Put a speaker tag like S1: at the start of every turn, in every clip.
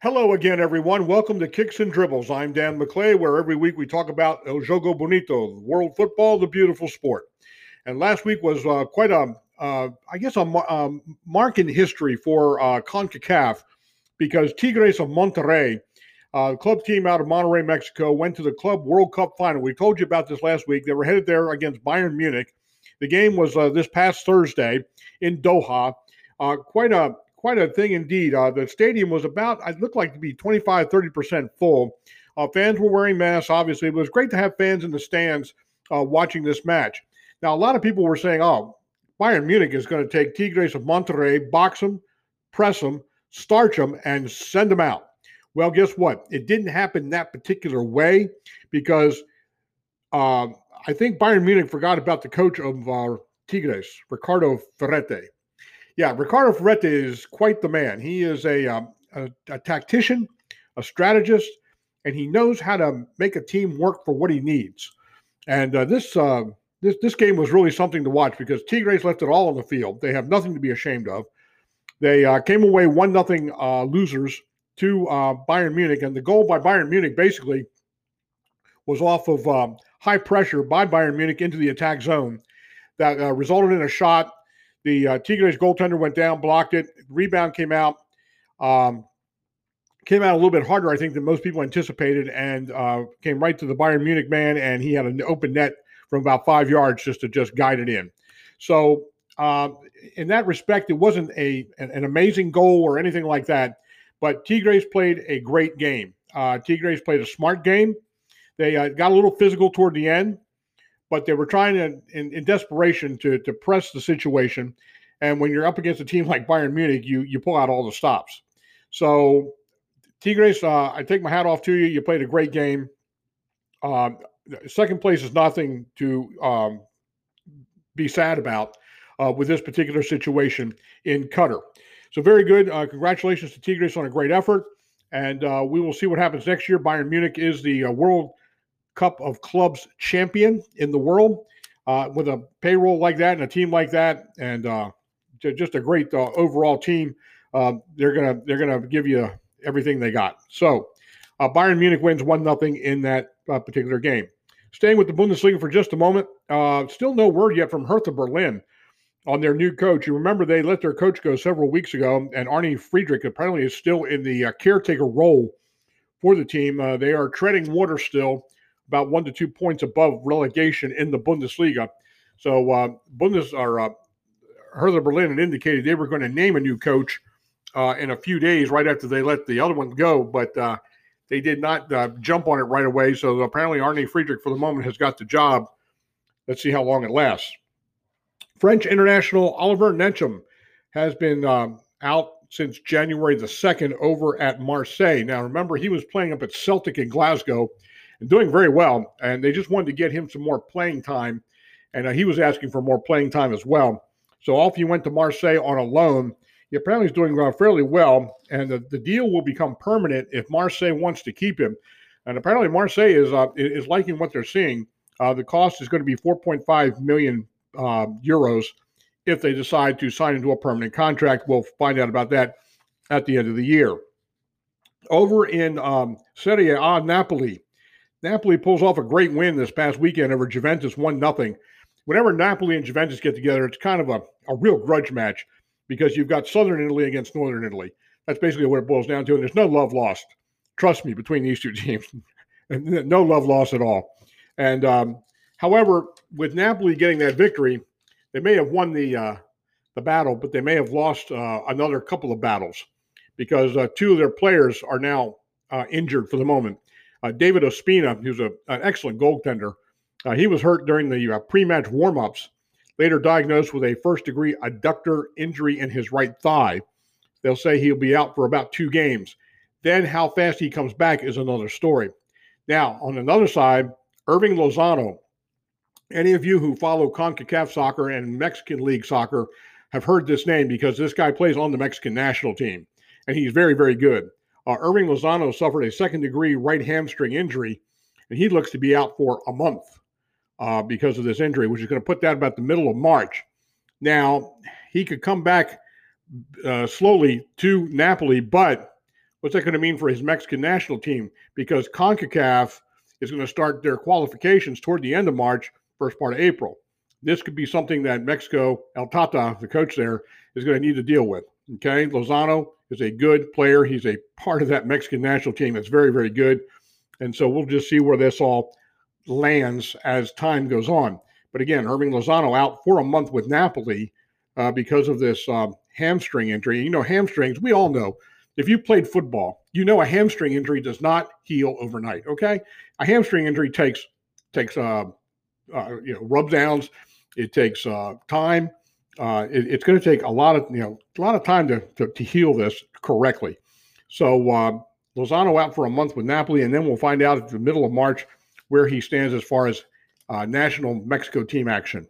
S1: Hello again, everyone. Welcome to Kicks and Dribbles. I'm Dan McClay, where every week we talk about El Jogo Bonito, world football, the beautiful sport. And last week was uh, quite a, uh, I guess, a um, mark in history for uh, CONCACAF because Tigres of Monterrey, uh, club team out of Monterrey, Mexico, went to the Club World Cup final. We told you about this last week. They were headed there against Bayern Munich. The game was uh, this past Thursday in Doha. Uh, quite a quite a thing indeed. Uh, the stadium was about, it looked like to be 25, 30% full. Uh, fans were wearing masks, obviously. It was great to have fans in the stands uh, watching this match. Now, a lot of people were saying, oh, Bayern Munich is going to take Tigres of Monterrey, box them, press them, starch them, and send them out. Well, guess what? It didn't happen that particular way because uh, I think Bayern Munich forgot about the coach of Tigres, Ricardo Ferretti. Yeah, Ricardo Ferretti is quite the man. He is a, um, a, a tactician, a strategist, and he knows how to make a team work for what he needs. And uh, this uh, this this game was really something to watch because Tigres left it all on the field. They have nothing to be ashamed of. They uh, came away one nothing uh, losers to uh, Bayern Munich, and the goal by Bayern Munich basically was off of um, high pressure by Bayern Munich into the attack zone that uh, resulted in a shot the uh, Tigres goaltender went down, blocked it. Rebound came out. Um, came out a little bit harder, I think, than most people anticipated, and uh, came right to the Bayern Munich man, and he had an open net from about five yards just to just guide it in. So, uh, in that respect, it wasn't a an, an, amazing goal or anything like that, but Tigres played a great game. Uh, Tigres played a smart game. They uh, got a little physical toward the end but they were trying to, in, in, desperation to, to press the situation. And when you're up against a team like Bayern Munich, you you pull out all the stops. So, Tigres, uh, I take my hat off to you. You played a great game. Uh, second place is nothing to um, be sad about uh, with this particular situation in Qatar. So, very good. Uh, congratulations to Tigres on a great effort. And uh, we will see what happens next year. Bayern Munich is the uh, world Cup of Clubs champion in the world uh, with a payroll like that and a team like that, and uh, just a great uh, overall team. Uh, they're gonna they're gonna give you everything they got. So uh, Bayern Munich wins one nothing in that uh, particular game. Staying with the Bundesliga for just a moment, still no word yet from Hertha Berlin on their new coach. You remember they let their coach go several weeks ago, and Arne Friedrich apparently is still in the caretaker role for the team. they are treading water still about one to two points above relegation in the Bundesliga. So uh, Bundes or uh, Hertha Berlin had indicated they were going to name a new coach uh, in a few days, right after they let the other one go, but uh, they did not uh, jump on it right away. So apparently, Arne Friedrich, for the moment, has got the job. Let's see how long it lasts. French international Oliver Ntcham has been um, out since January the 2nd over at Marseille. Now, remember, he was playing up at Celtic in Glasgow and doing very well. And they just wanted to get him some more playing time. And uh, he was asking for more playing time as well. So off he went to Marseille on a loan. He apparently is doing fairly well. And the, the deal will become permanent if Marseille wants to keep him. And apparently Marseille is uh, is liking what they're seeing. Uh, the cost is going to be 4.5 million uh, euros if they decide to sign into a permanent contract. We'll find out about that at the end of the year. Over in um, Serie A, Napoli Napoli pulls off a great win this past weekend over Juventus, one nothing. Whenever Napoli and Juventus get together, it's kind of a, a real grudge match because you've got Southern Italy against Northern Italy. That's basically what it boils down to. And there's no love lost. Trust me, between these two teams, no love lost at all. And um, however, with Napoli getting that victory, they may have won the uh, the battle, but they may have lost uh, another couple of battles because uh, two of their players are now uh, injured for the moment. Uh, David Ospina, who's a, an excellent goaltender, uh, he was hurt during the uh, pre-match warmups. Later diagnosed with a first-degree adductor injury in his right thigh. They'll say he'll be out for about two games. Then how fast he comes back is another story. Now, on another side, Hirving Lozano. Any of you who follow CONCACAF soccer and Mexican League soccer have heard this name because this guy plays on the Mexican national team, and he's very, very good. Uh, Hirving Lozano suffered a second degree right hamstring injury, and he looks to be out for a month uh, because of this injury, which is going to put that about the middle of March. Now, he could come back uh, slowly to Napoli, but What's that going to mean for his Mexican national team? Because CONCACAF is going to start their qualifications toward the end of March, first part of April. This could be something that Mexico, El Tata, the coach there, is going to need to deal with. Okay. Lozano is a good player. He's a part of that Mexican national team that's very, very good. And so we'll just see where this all lands as time goes on. But again, Hirving Lozano out for a month with Napoli uh, because of this um, hamstring injury. You know, hamstrings, we all know. If you played football, you know a hamstring injury does not heal overnight. Okay, a hamstring injury takes takes uh, uh you know rub downs, it takes uh, time. Uh, it, it's going to take a lot of you know a lot of time to to, to heal this correctly. So uh, Lozano out for a month with Napoli, and then we'll find out at the middle of March where he stands as far as uh, national Mexico team action.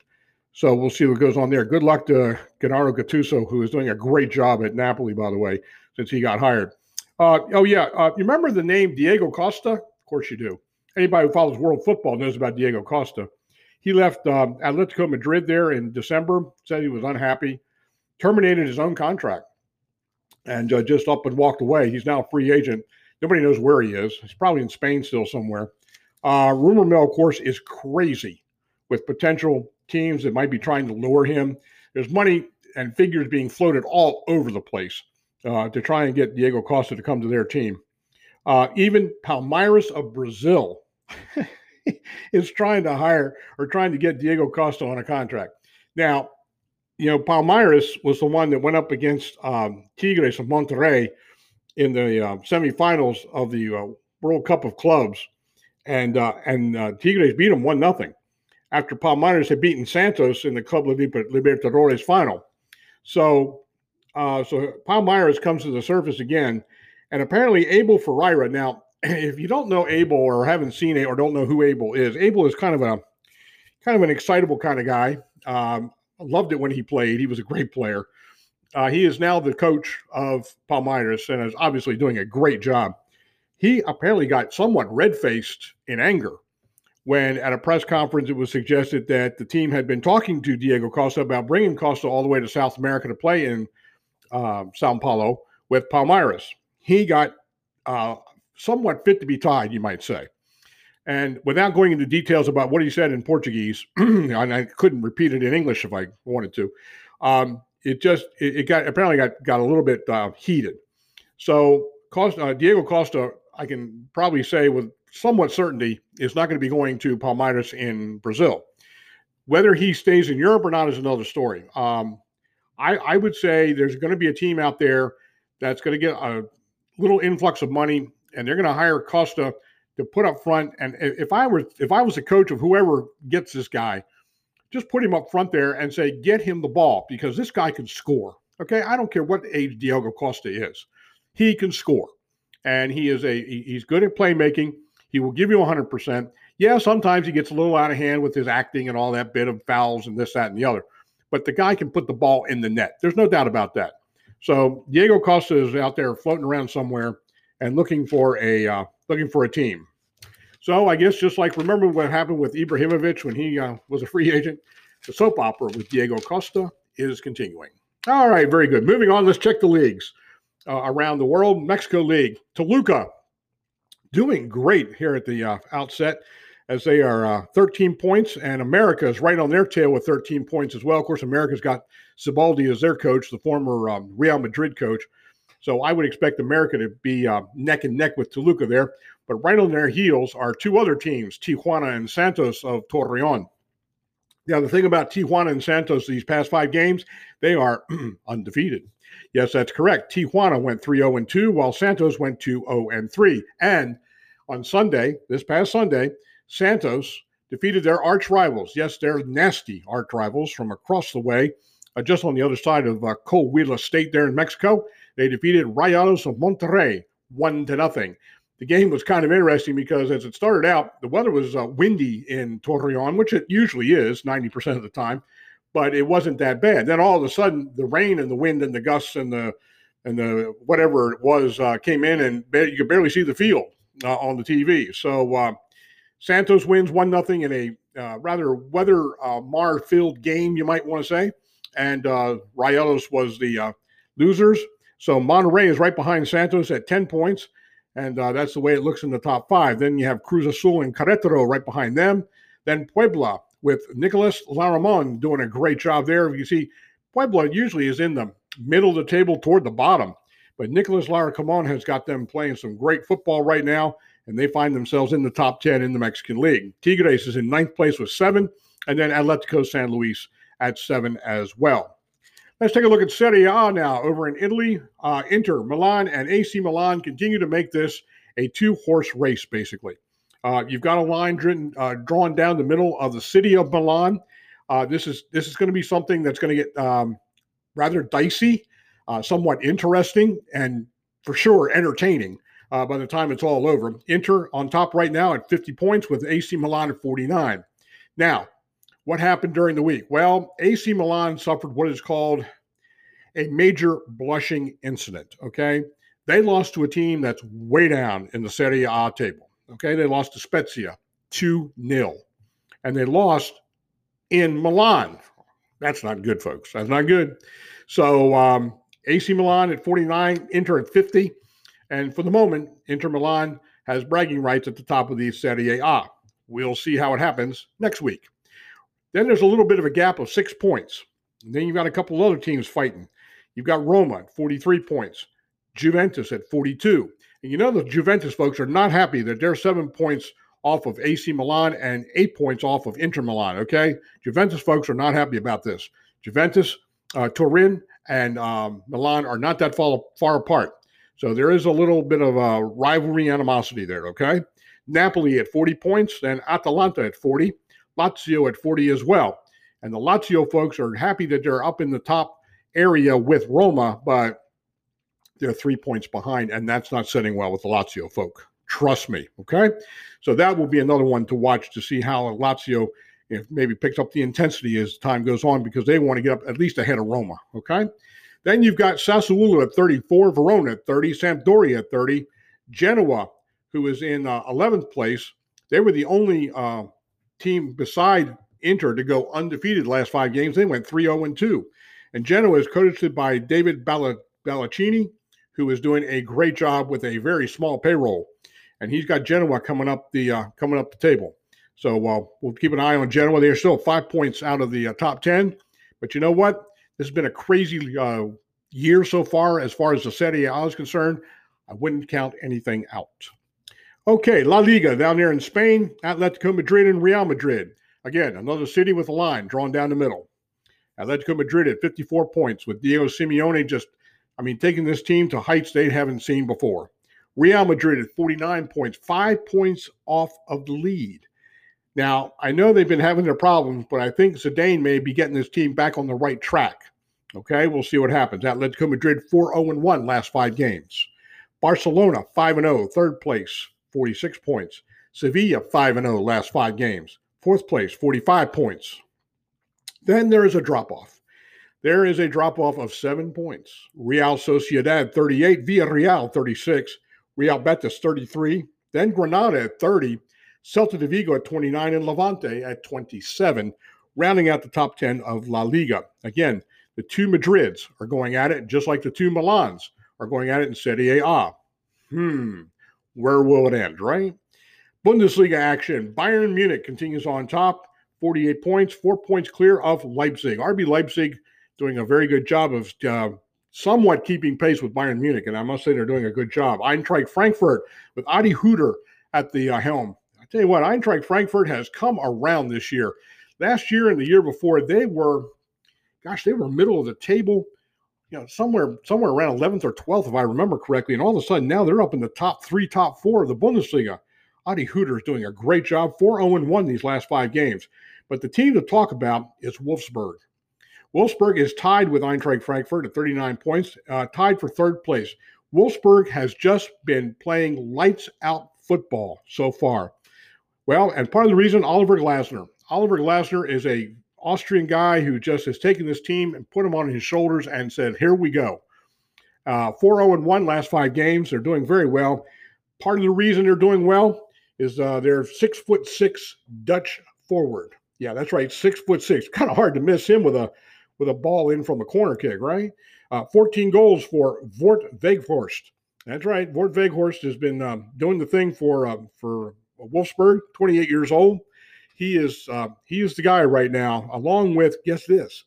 S1: So we'll see what goes on there. Good luck to Gennaro Gattuso, who is doing a great job at Napoli, by the way, since he got hired. Uh, oh, yeah. Uh, you remember the name Diego Costa? Of course you do. Anybody who follows world football knows about Diego Costa. He left um, Atletico Madrid there in December, said he was unhappy, terminated his own contract, and uh, just up and walked away. He's now a free agent. Nobody knows where he is. He's probably in Spain still somewhere. Uh, rumor mill, of course, is crazy with potential teams that might be trying to lure him. There's money and figures being floated all over the place uh, to try and get Diego Costa to come to their team. Uh, even Palmeiras of Brazil is trying to hire or trying to get Diego Costa on a contract. Now, you know, Palmeiras was the one that went up against um, Tigres of Monterrey in the uh, semifinals of the uh, World Cup of Clubs and uh, and uh, Tigres beat them one nothing after Palmeiras had beaten Santos in the Club Libertadores final. So uh, so Palmeiras comes to the surface again, and apparently Abel Ferreira. Now, if you don't know Abel or haven't seen it or don't know who Abel is, Abel is kind of a kind of an excitable kind of guy. Um, loved it when he played. He was a great player. Uh, he is now the coach of Palmeiras and is obviously doing a great job he apparently got somewhat red faced in anger when at a press conference it was suggested that the team had been talking to Diego Costa about bringing Costa all the way to South America to play in uh, Sao Paulo with Palmeiras. He got uh, somewhat fit to be tied, you might say. And without going into details about what he said in Portuguese, and I couldn't repeat it in English if I wanted to, um, it just it, it, got apparently got got a little bit uh, heated. So Costa, uh, Diego Costa I can probably say with somewhat certainty is not going to be going to Palmeiras in Brazil. Whether he stays in Europe or not is another story. Um, I, I, would say there's going to be a team out there that's going to get a little influx of money, and they're going to hire Costa to put up front. And if I were if I was a coach of whoever gets this guy, just put him up front there and say, get him the ball because this guy can score. Okay, I don't care what age Diego Costa is, he can score and he is a he's good at playmaking. He will give you 100%. Yeah, sometimes he gets a little out of hand with his acting and all that bit of fouls and this, that, and the other. But the guy can put the ball in the net. There's no doubt about that. So Diego Costa is out there floating around somewhere and looking for a uh, looking for a team. So I guess just like remember what happened with Ibrahimovic when he uh, was a free agent, the soap opera with Diego Costa is continuing. All right, very good. Moving on, let's check the leagues uh, around the world. Mexico League, Toluca doing great here at the uh, outset as they are uh, 13 points, and America is right on their tail with 13 points as well. Of course, America's got Siboldi as their coach, the former um, Real Madrid coach. So I would expect America to be uh, neck and neck with Toluca there. But right on their heels are two other teams, Tijuana and Santos of Torreon. Now, the thing about Tijuana and Santos these past five games, they are undefeated. Yes, that's correct. Tijuana went 3 0 2, while Santos went 2 0 3. And on Sunday, this past Sunday, Santos defeated their arch rivals. Yes, they're nasty arch rivals from across the way, uh, just on the other side of uh, Coahuila State there in Mexico. They defeated Rayados of Monterrey 1 to nothing. The game was kind of interesting because as it started out, the weather was uh, windy in Torreon, which it usually is 90% of the time but it wasn't that bad. Then all of a sudden, the rain and the wind and the gusts and the and the whatever it was uh, came in, and you could barely see the field uh, on the TV. So uh, Santos wins one nothing in a uh, rather weather uh, mar filled game, you might want to say, and uh, Rayados was the losers. So Monterrey is right behind Santos at 10 points, and uh, that's the way it looks in the top five. Then you have Cruz Azul and Carretero right behind them. Then Puebla with Nicolas Larcamón doing a great job there. You see, Puebla usually is in the middle of the table toward the bottom, but Nicolas Larcamón has got them playing some great football right now, and they find themselves in the top 10 in the Mexican League. Tigres is in ninth place with seven, and then Atletico San Luis at seven as well. Let's take a look at Serie A now over in Italy. Uh, Inter, Milan, and AC Milan continue to make this a two horse race, basically. Uh, you've got a line driven, uh, drawn down the middle of the city of Milan. Uh, this is this is going to be something that's going to get um, rather dicey, uh, somewhat interesting, and for sure entertaining uh, by the time it's all over. Inter on top right now at 50 points with AC Milan at 49. Now, what happened during the week? Well, AC Milan suffered what is called a major blushing incident. Okay. They lost to a team that's way down in the Serie A table. Okay. They lost to Spezia 2 0. And they lost in Milan. That's not good, folks. That's not good. So um, AC Milan at 49, Inter at 50. And for the moment, Inter Milan has bragging rights at the top of the Serie A. We'll see how it happens next week. Then there's a little bit of a gap of six points. And then you've got a couple other teams fighting. You've got Roma at 43 points, Juventus at 42. And you know the Juventus folks are not happy that they're seven points off of AC Milan and eight points off of Inter Milan. Okay, Juventus folks are not happy about this. Juventus, uh, Turin, and um, Milan are not that far, far apart. So there is a little bit of a rivalry animosity there. Okay, Napoli at 40 points, then Atalanta at 40. Lazio at 40 as well. And the Lazio folks are happy that they're up in the top area with Roma, but they're three points behind, and that's not sitting well with the Lazio folk. Trust me. Okay. So that will be another one to watch to see how Lazio if maybe picks up the intensity as time goes on because they want to get up at least ahead of Roma. Okay. Then you've got Sassuolo at 34, Verona at 30, Sampdoria at 30, Genoa, who is in uh, 11th place. They were the only uh, team beside Inter to go undefeated last five games. They went 3 0 2. And Genoa is coached by David Ballardini, who is doing a great job with a very small payroll. And he's got Genoa coming up the uh, coming up the table. So uh, we'll keep an eye on Genoa. They're still five points out of the uh, top 10. But you know what? This has been a crazy uh, year so far as far as the Serie A is concerned. I wouldn't count anything out. Okay, La Liga down there in Spain, Atletico Madrid and Real Madrid. Again, another city with a line drawn down the middle. Atletico Madrid at 54 points with Diego Simeone just, I mean, taking this team to heights they haven't seen before. Real Madrid at 49 points, five points off of the lead. Now, I know they've been having their problems, but I think Zidane may be getting this team back on the right track. Okay, we'll see what happens. Atletico Madrid 4 0 1 last five games. Barcelona 5 0, third place. 46 points. Sevilla 5 0 last five games. Fourth place, 45 points. Then there is a drop off. There is a drop off of seven points. Real Sociedad 38, Villarreal 36, Real Betis 33, then Granada at 30, Celta de Vigo at 29, and Levante at 27, rounding out the top 10 of La Liga. Again, the two Madrids are going at it, just like the two Milans are going at it in Serie A. Hmm where will it end, right? Bundesliga action. Bayern Munich continues on top, 48 points, four points clear of Leipzig. RB Leipzig doing a very good job of uh, somewhat keeping pace with Bayern Munich, and I must say they're doing a good job. Eintracht Frankfurt with Adi Hutter at the uh, helm. I tell you what, Eintracht Frankfurt has come around this year. Last year and the year before, they were, gosh, they were middle of the table you know, somewhere somewhere around 11th or 12th, if I remember correctly. And all of a sudden, now they're up in the top three, top four of the Bundesliga. Adi Hutter is doing a great job, 4 0 1 these last five games. But the team to talk about is Wolfsburg. Wolfsburg is tied with Eintracht Frankfurt at 39 points, uh, tied for third place. Wolfsburg has just been playing lights out football so far. Well, and part of the reason, Oliver Glasner. Oliver Glasner is a Austrian guy who just has taken this team and put them on his shoulders and said, "Here we go." Uh, 4 0 1 last five games. They're doing very well. Part of the reason they're doing well is uh, they're six foot six Dutch forward. Yeah, that's right, six foot six. Kind of hard to miss him with a with a ball in from a corner kick, right? Uh, 14 goals for Wout Weghorst. That's right. Wout Weghorst has been um, doing the thing for uh, for Wolfsburg. 28 years old. He is uh, he is the guy right now. Along with guess this.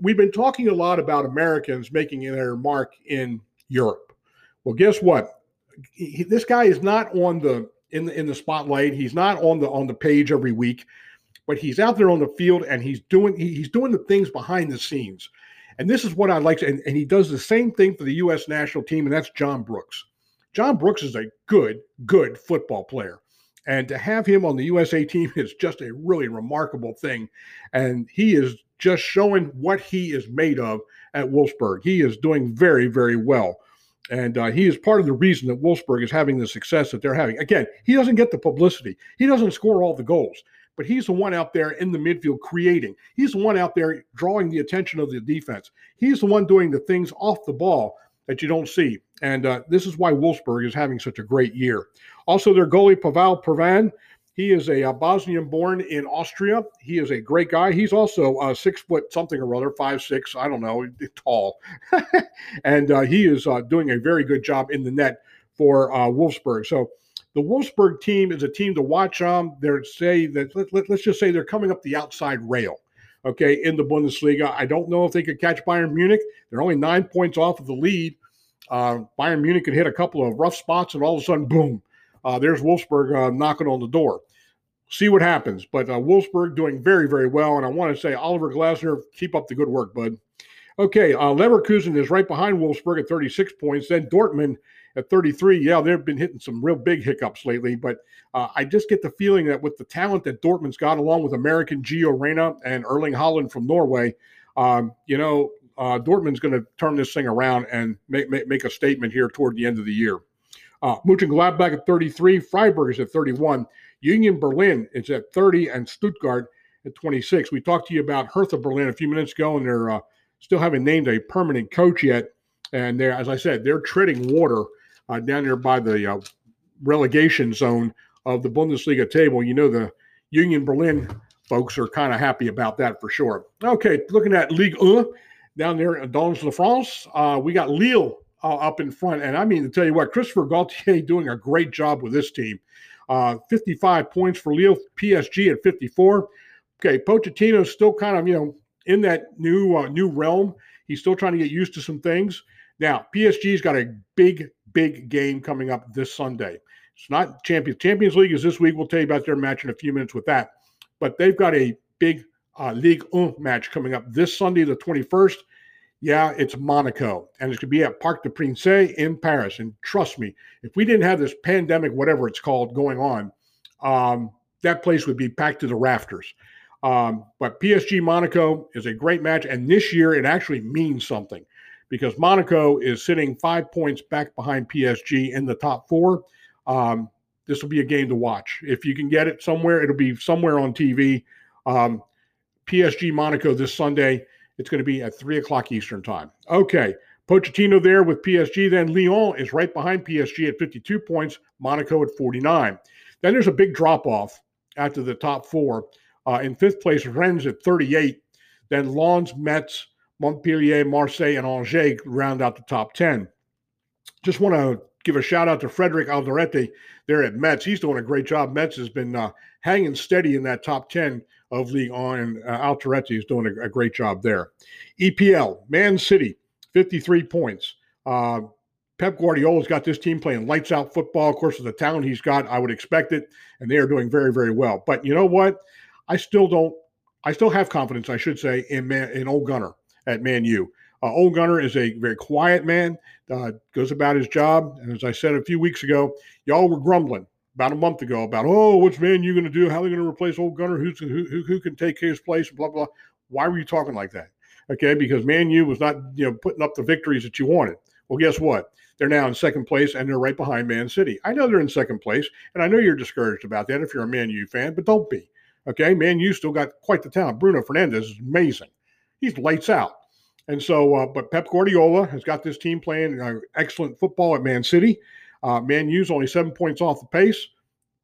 S1: We've been talking a lot about Americans making their mark in Europe. Well, guess what? He, this guy is not on the in the in the spotlight. He's not on the on the page every week, but he's out there on the field and he's doing he, he's doing the things behind the scenes. And this is what I like to, and, and he does the same thing for the U.S. national team, and that's John Brooks. John Brooks is a good, good football player. And to have him on the USA team is just a really remarkable thing. And he is just showing what he is made of at Wolfsburg. He is doing very, very well. And uh, he is part of the reason that Wolfsburg is having the success that they're having. Again, he doesn't get the publicity, he doesn't score all the goals, but he's the one out there in the midfield creating. He's the one out there drawing the attention of the defense. He's the one doing the things off the ball that you don't see. And uh, this is why Wolfsburg is having such a great year. Also, their goalie, Pavao Pervan, he is a, a uh, Bosnian born in Austria. He is a great guy. He's also uh, six foot something or other, five, six, I don't know, tall. and uh, he is uh, doing a very good job in the net for uh, Wolfsburg. So the Wolfsburg team is a team to watch on. Um, they're say that, let, let, let's just say they're coming up the outside rail okay, in the Bundesliga. I don't know if they could catch Bayern Munich. They're only nine points off of the lead. Uh, Bayern Munich could hit a couple of rough spots, and all of a sudden, boom, uh, there's Wolfsburg uh, knocking on the door. See what happens. But uh, Wolfsburg doing very, very well. And I want to say, Oliver Glasner, keep up the good work, bud. Okay, uh, Leverkusen is right behind Wolfsburg at 36 points. Then Dortmund at 33. Yeah, they've been hitting some real big hiccups lately, but uh, I just get the feeling that with the talent that Dortmund's got, along with American Gio Reyna and Erling Haaland from Norway, um, you know, uh, Dortmund's going to turn this thing around and make, make, make, a statement here toward the end of the year. Uh, Mönchengladbach at 33, Freiburg is at 31, Union Berlin is at 30, and Stuttgart at 26. We talked to you about Hertha Berlin a few minutes ago, and they're uh, still haven't named a permanent coach yet. And they're, as I said, they're treading water uh, down there by the uh, relegation zone of the Bundesliga table. You know, the Union Berlin folks are kind of happy about that for sure. Okay, looking at Ligue 1 down there in Dons de France, uh, we got Lille uh, up in front. And I mean, to tell you what, Christopher Galtier doing a great job with this team. Uh, 55 points for Lille, PSG at 54. Okay, Pochettino's still kind of, you know, in that new uh, new realm. He's still trying to get used to some things. Now, PSG's got a big, big game coming up this Sunday. It's not Champions. Champions League is this week. We'll tell you about their match in a few minutes with that. But they've got a big uh, Ligue 1 match coming up this Sunday, the 21st. Yeah, it's Monaco, and it's going to be at Parc des Princes in Paris. And trust me, if we didn't have this pandemic, whatever it's called, going on, um, that place would be packed to the rafters. Um, but PSG Monaco is a great match, and this year it actually means something because Monaco is sitting five points back behind PSG in the top four. Um, this will be a game to watch. If you can get it somewhere, it'll be somewhere on TV. Um, PSG Monaco this Sunday. It's going to be at three o'clock Eastern time. Okay. Pochettino there with PSG. Then Lyon is right behind PSG at 52 points, Monaco at 49. Then there's a big drop off after the top four. Uh, in fifth place, Rennes at 38. Then Lens, Metz, Montpellier, Marseille, and Angers round out the top 10. Just want to give a shout out to Frederick Alderete there at Metz. He's doing a great job. Metz has been uh, hanging steady in that top 10 of Ligue 1, and uh, Alderete is doing a, a, great job there. EPL, Man City, 53 points. Uh, Pep Guardiola's got this team playing lights out football. Of course, with the talent he's got, I would expect it, and they are doing very, very well. But you know what? I still don't. I still have confidence, I should say, in man, in Ole Gunnar at Man U. Uh, Ole Gunnar is a very quiet man, uh, goes about his job. And as I said a few weeks ago, y'all were grumbling about a month ago about, oh, what's Man U going to do? How are they going to replace Ole Gunnar? Who's, who, who, who can take his place? Blah, blah. Why were you talking like that? Okay, because Man U was not, you know, putting up the victories that you wanted. Well, guess what? They're now in second place and they're right behind Man City. I know they're in second place, and I know you're discouraged about that if you're a Man U fan, but don't be. Okay, Man U still got quite the talent. Bruno Fernandes is amazing. He's lights out. And so, uh, but Pep Guardiola has got this team playing uh, excellent football at Man City. Uh, Man U's only seven points off the pace.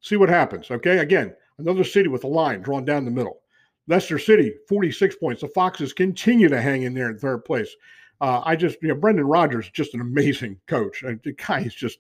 S1: See what happens. Okay. Again, another city with a line drawn down the middle. Leicester City, 46 points. The Foxes continue to hang in there in third place. uh, I just, you know, Brendan Rodgers, is just an amazing coach. The guy is just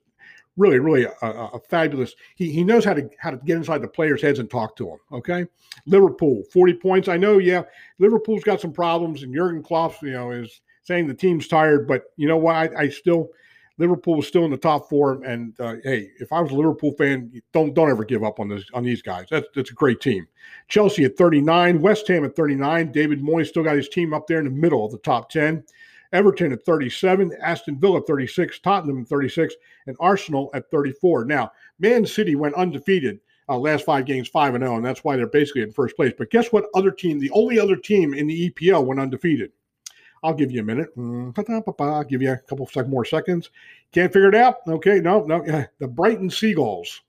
S1: really, really a, a, fabulous. He, he knows how to how to get inside the players' heads and talk to them. Okay, Liverpool, forty points. I know, yeah, Liverpool's got some problems, and Jurgen Klopp, you know, is saying the team's tired, but you know what? I, I still Liverpool is still in the top four, and uh, hey, if I was a Liverpool fan, don't don't ever give up on this on these guys. That's that's a great team. Chelsea at 39, West Ham at 39. David Moyes still got his team up there in the middle of the top 10. Everton at 37, Aston Villa at 36, Tottenham at 36, and Arsenal at 34. Now, Man City went undefeated uh, last five games, 5 and 0, and that's why they're basically in first place. But guess what other team, the only other team in the EPL went undefeated? I'll give you a minute. Mm, I'll give you a couple more seconds. Can't figure it out? Okay, no, no. The Brighton Seagulls.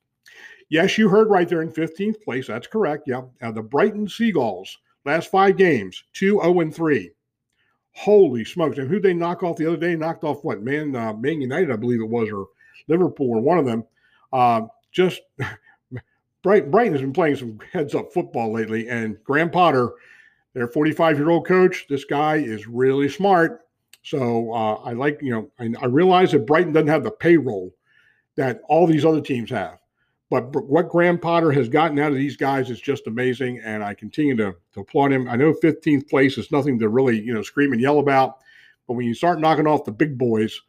S1: Yes, you heard right there in 15th place. That's correct. Yeah. The Brighton Seagulls, last five games, 2 0 and 3. Holy smokes. And who they knock off the other day? Knocked off what? Man, uh, Man United, I believe it was, or Liverpool, or one of them. Uh, just Brighton, Brighton has been playing some heads up football lately. And Graham Potter, their 45 year old coach, this guy is really smart. So uh, I like, you know, I, I realize that Brighton doesn't have the payroll that all these other teams have. But what Graham Potter has gotten out of these guys is just amazing, and I continue to, to applaud him. I know 15th place is nothing to really you know scream and yell about, but when you start knocking off the big boys,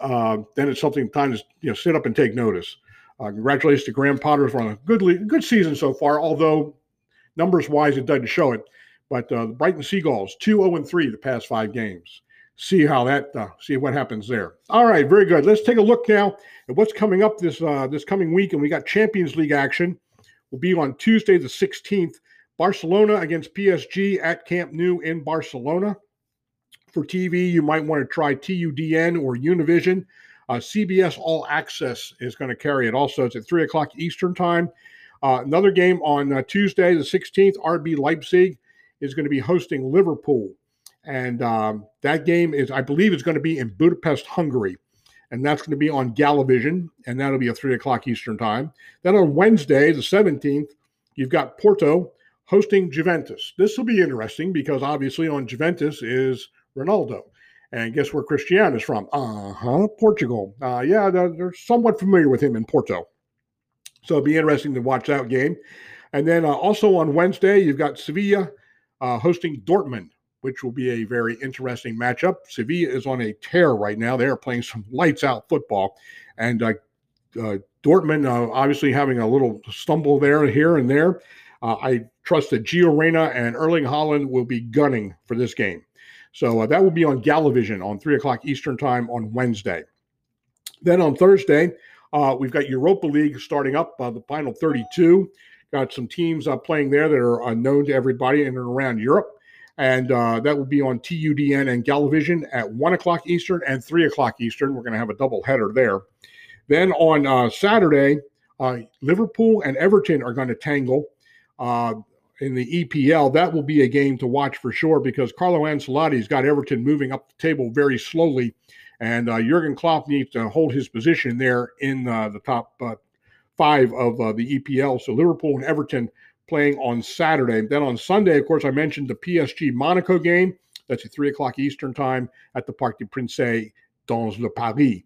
S1: uh, then it's something time to you know sit up and take notice. Uh, congratulations to Graham Potter for a good good season so far, although numbers wise it doesn't show it. But uh, the Brighton Seagulls, 2 0 3 the past five games see how that uh, see what happens there. All right, very good. Let's take a look now at what's coming up this uh, this coming week, and we got Champions League action. Will be on Tuesday the 16th. Barcelona against PSG at Camp Nou in Barcelona. For TV, you might want to try TUDN or Univision. Uh, CBS All Access is going to carry it. Also, it's at three o'clock Eastern time. Uh, another game on uh, Tuesday the 16th. RB Leipzig is going to be hosting Liverpool. And um, that game is, I believe, is going to be in Budapest, Hungary. And that's going to be on Galavision, and that'll be at 3 o'clock Eastern Time. Then on Wednesday, the 17th, you've got Porto hosting Juventus. This will be interesting because obviously on Juventus is Ronaldo. And guess where Cristiano is from? Uh huh, Portugal. Uh, yeah, they're, they're, somewhat familiar with him in Porto. So it'll be interesting to watch that game. And then uh, also on Wednesday, you've got Sevilla uh, hosting Dortmund which will be a very interesting matchup. Sevilla is on a tear right now. They are playing some lights out football. And uh, uh, Dortmund, uh, obviously having a little stumble there, here and there. Uh, I trust that Gio Reyna and Erling Haaland will be gunning for this game. So uh, that will be on Galavision on 3 o'clock Eastern Time on Wednesday. Then on Thursday, uh, we've got Europa League starting up, the final 32. Got some teams playing there that are known to everybody in and around Europe and uh, that will be on TUDN and Galavision at one o'clock Eastern and three o'clock Eastern. We're going to have a double header there. Then on uh, Saturday, uh, Liverpool and Everton are going to tangle uh, in the EPL. That will be a game to watch for sure because Carlo Ancelotti's got Everton moving up the table very slowly, and uh, Jurgen Klopp needs to hold his position there in uh, the top five of the EPL. So Liverpool and Everton playing on Saturday. Then on Sunday, of course, I mentioned the PSG Monaco game. That's at 3 o'clock Eastern Time at the Parc des Princes dans le Paris.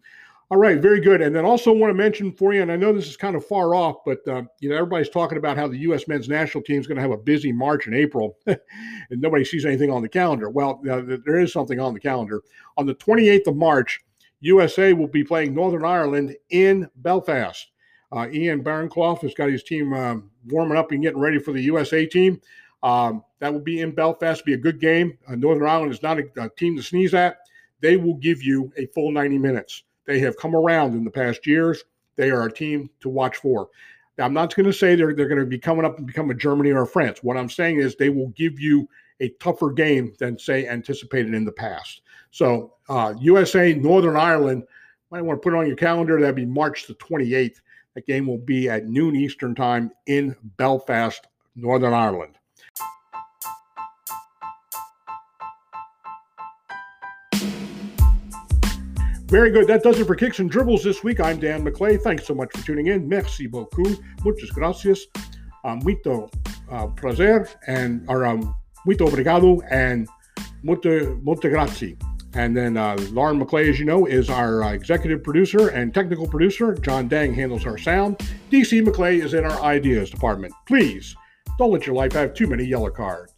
S1: All right, very good. And then also want to mention for you, and I know this is kind of far off, but uh, you know everybody's talking about how the U.S. men's national team is going to have a busy March and April, and nobody sees anything on the calendar. Well, uh, there is something on the calendar. On the 28th of March, USA will be playing Northern Ireland in Belfast. Uh, Ian Baraclough has got his team um, warming up and getting ready for the USA team. Um, that will be in Belfast. Be a good game. Uh, Northern Ireland is not a, a, team to sneeze at. They will give you a full 90 minutes. They have come around in the past years. They are a team to watch for. Now, I'm not going to say they're, they're going to be coming up and become a Germany or a France. What I'm saying is they will give you a tougher game than, say, anticipated in the past. So, uh, USA, Northern Ireland, might want to put it on your calendar. That'd be March the 28th. That game will be at noon Eastern Time in Belfast, Northern Ireland. Very good. That does it for Kicks and Dribbles this week. I'm Dan McClay. Thanks so much for tuning in. Merci beaucoup. Muchas gracias. Um, muito uh, prazer and or um, muito obrigado and mucho, mucho grazie. And then uh, Lauren McClay, as you know, is our uh, executive producer and technical producer. John Dang handles our sound. DC McClay is in our ideas department. Please don't let your life have too many yellow cards.